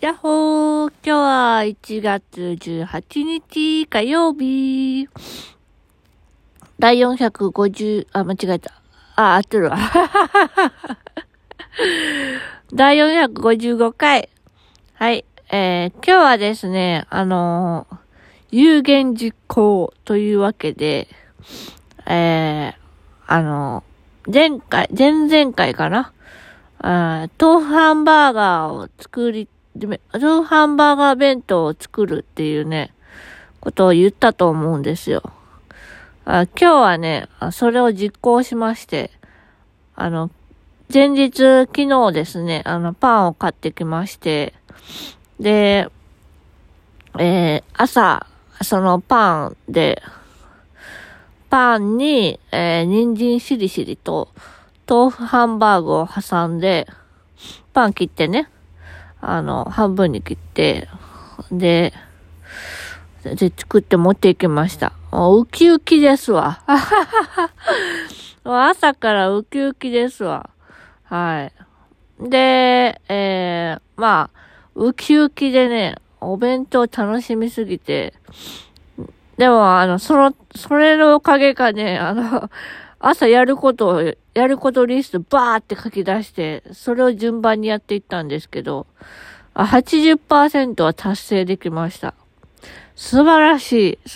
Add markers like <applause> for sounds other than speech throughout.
やっほー今日は1月18日火曜日。第450、あ、間違えた。あ、合ってるわ。<laughs> 第455回。はい。えー、今日はですね、あのー、有言実行というわけで、えー、あのー、前回、前々回かな？あ豆腐ハンバーガーを作りで、ハンバーガー弁当を作るっていうね、ことを言ったと思うんですよ。あ今日はね、それを実行しまして、あの、前日、昨日ですね、あの、パンを買ってきまして、で、えー、朝、そのパンで、パンに、えー、人参しりしりと、豆腐ハンバーグを挟んで、パン切ってね、あの、半分に切って、で、で、作って持っていきました。ウキウキですわ。<laughs> 朝からウキウキですわ。はい。で、えー、まあ、ウキウキでね、お弁当楽しみすぎて、でも、あの、その、それのおかげかね、あの、朝やることを、やることリストバーって書き出して、それを順番にやっていったんですけど、あ80%は達成できました。素晴らしい。<laughs>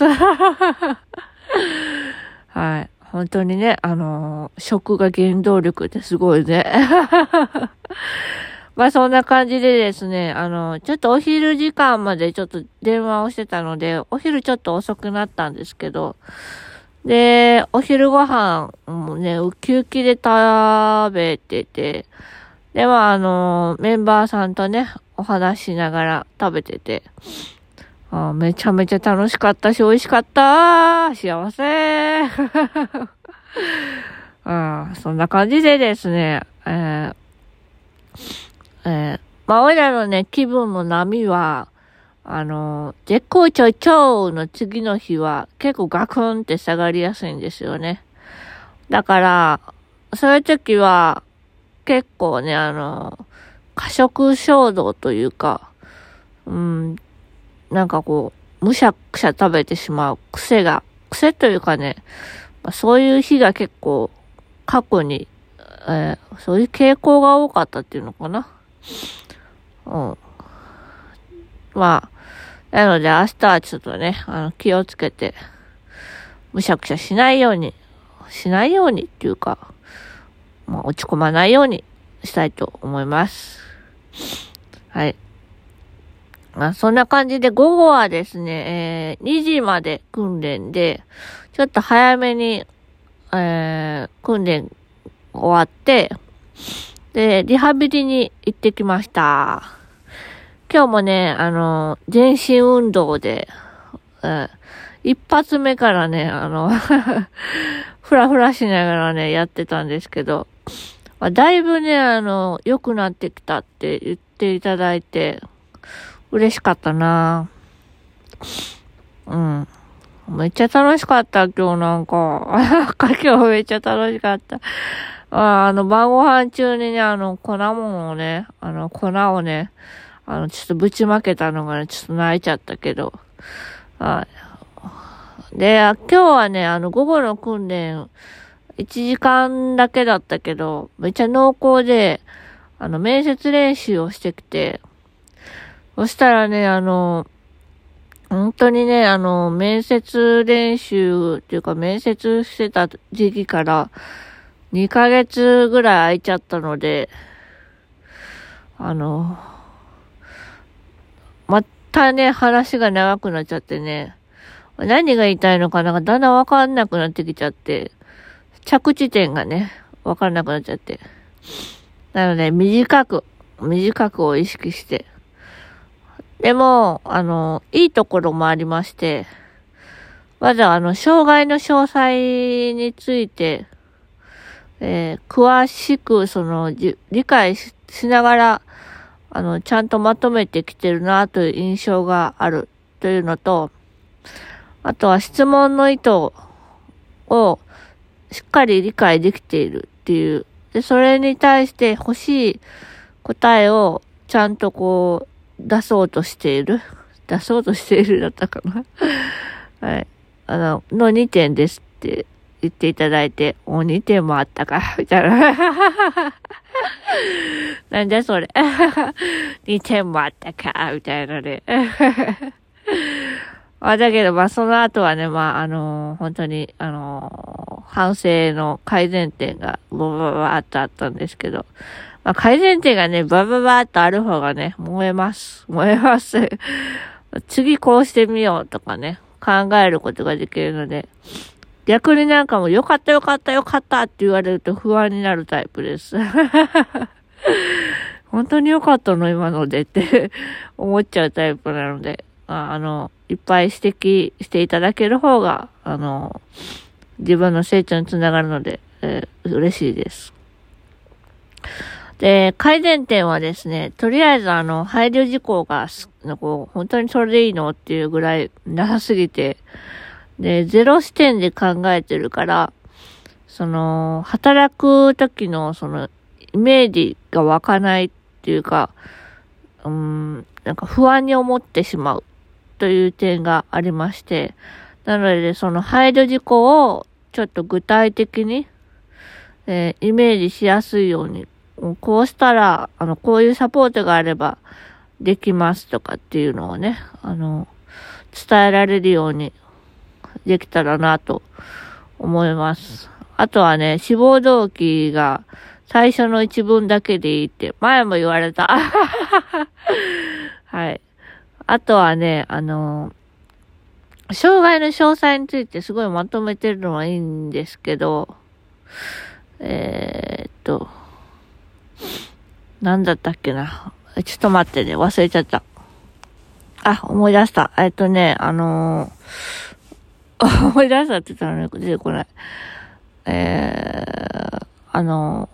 はい。本当にね、あのー、食が原動力ってすごいね。<laughs> まあそんな感じでですね、あの、ちょっとお昼時間までちょっと電話をしてたので、お昼ちょっと遅くなったんですけど、で、お昼ご飯もね、ウキウキで食べてて、で、は、あの、メンバーさんとね、お話しながら食べてて、あめちゃめちゃ楽しかったし、美味しかった幸せ <laughs> あそんな感じでですね、えー、えー、まあ、俺らのね、気分の波は、あの、絶好調超の次の日は結構ガクンって下がりやすいんですよね。だから、そういう時は結構ね、あの、過食衝動というか、うん、なんかこう、むしゃくしゃ食べてしまう癖が、癖というかね、まあ、そういう日が結構過去に、えー、そういう傾向が多かったっていうのかな。うん。まあ、なので明日はちょっとね、あの、気をつけて、むしゃくしゃしないように、しないようにっていうか、まあ、落ち込まないようにしたいと思います。はい。まあ、そんな感じで午後はですね、えー、2時まで訓練で、ちょっと早めに、えー、訓練終わって、で、リハビリに行ってきました。今日もね、あの、全身運動で、うん、一発目からね、あのふらふらしながらね、やってたんですけど、まあ、だいぶね、あの、良くなってきたって言っていただいて、嬉しかったなうん。めっちゃ楽しかった、今日なんか。<laughs> 今日めっちゃ楽しかった。ああの、晩ご飯中にね、あの、粉物をね、あの、粉をね、あの、ちょっとぶちまけたのがね、ちょっと泣いちゃったけど。はい。で、今日はね、あの、午後の訓練、1時間だけだったけど、めっちゃ濃厚で、あの、面接練習をしてきて、そしたらね、あの、本当にね、あの、面接練習っていうか、面接してた時期から2ヶ月ぐらい空いちゃったので、あの、またね、話が長くなっちゃってね、何が言いたいのかなんかだんだんわかんなくなってきちゃって、着地点がね、わかんなくなっちゃって。なので、短く、短くを意識して。でも、あの、いいところもありまして、まずあの、障害の詳細について、えー、詳しく、その、理解しながら、あの、ちゃんとまとめてきてるなという印象があるというのと、あとは質問の意図をしっかり理解できているっていう。で、それに対して欲しい答えをちゃんとこう、出そうとしている。出そうとしているだったかな。<laughs> はい。あの、の2点ですって言っていただいて、お、2点もあったか、みたいな。<laughs> なんじゃそれ。<laughs> 2点もあったか、みたいなね。<laughs> あだけど、まあ、その後はね、まあ、あのー、本当に、あのー、反省の改善点が、バババーっとあったんですけど、まあ、改善点がね、バババーっとある方がね、燃えます。燃えます。次こうしてみようとかね、考えることができるので、逆になんかもう、よかったよかったよかったって言われると不安になるタイプです。<laughs> 本当によかったの今のでって思っちゃうタイプなので、ああの、いっぱい指摘していただける方が、あの、自分の成長につながるので、えー、嬉しいです。で、改善点はですね、とりあえずあの、配慮事項が、こう、本当にそれでいいのっていうぐらいなさすぎて、で、ゼロ視点で考えてるから、その、働く時のその、イメージが湧かないっていうか、うん、なんか不安に思ってしまうという点がありまして、なので、その配慮事項をちょっと具体的に、えー、イメージしやすいように、こうしたら、あの、こういうサポートがあればできますとかっていうのをね、あの、伝えられるようにできたらなと思います。あとはね、志望動機が最初の一文だけでいいって前も言われた。<laughs> はい。あとはね、あの、障害の詳細についてすごいまとめてるのはいいんですけど、えー、っと、なんだったっけな。ちょっと待ってね、忘れちゃった。あ、思い出した。えっとね、あのー、思い出したって言ったらね、出てこない。えー、あの、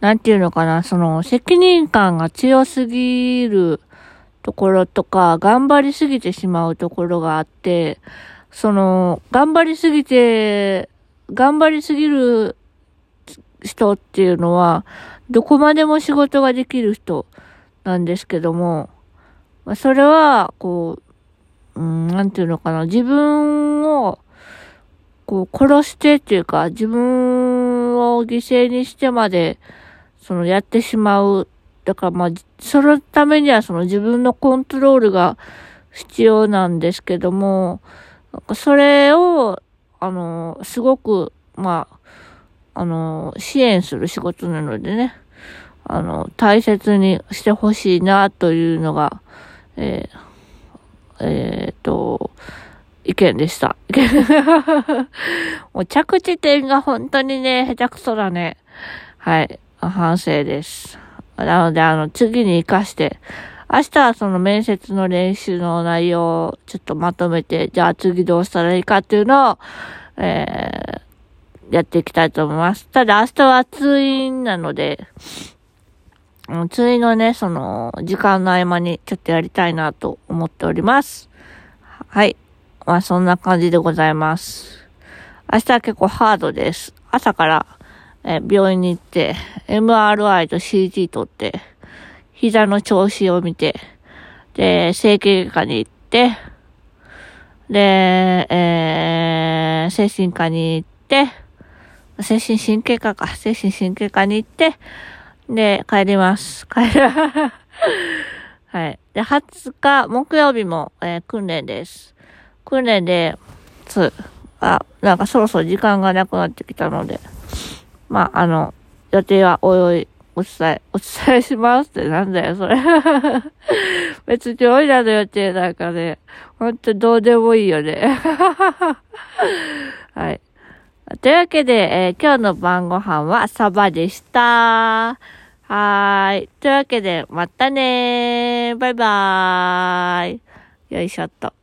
なんていうのかな、その、責任感が強すぎるところとか、頑張りすぎてしまうところがあって、その、頑張りすぎて、頑張りすぎる人っていうのは、どこまでも仕事ができる人なんですけども、それは、こう、うん、なんていうのかな、自分、こう、殺してっていうか、自分を犠牲にしてまで、その、やってしまう。だからまあ、そのためにはその自分のコントロールが必要なんですけども、それを、あの、すごく、まあ、あの、支援する仕事なのでね、あの、大切にしてほしいなというのが、えー、えー、と、意見でした。<laughs> もう着地点が本当にね、下手くそだね。はい。反省です。なので、あの、次に活かして、明日はその面接の練習の内容をちょっとまとめて、じゃあ次どうしたらいいかっていうのを、えー、やっていきたいと思います。ただ明日は通院なので、通院のね、その、時間の合間にちょっとやりたいなと思っております。はい。まあそんな感じでございます。明日は結構ハードです。朝から、え病院に行って、MRI と CT 取って、膝の調子を見て、で、整形外科に行って、で、えー、精神科に行って、精神神経科か。精神神経科に行って、で、帰ります。帰る。<laughs> はい。で、20日、木曜日も、えー、訓練です。訓練で、つ、あ、なんかそろそろ時間がなくなってきたので、まあ、あの、予定はおいおい、お伝え、<laughs> お伝えしますってなんだよ、それ。<laughs> 別においらの予定なんかね、ほんとどうでもいいよね。<laughs> はい。というわけで、えー、今日の晩ご飯はサバでした。はーい。というわけで、またねー。バイバーイ。よいしょっと。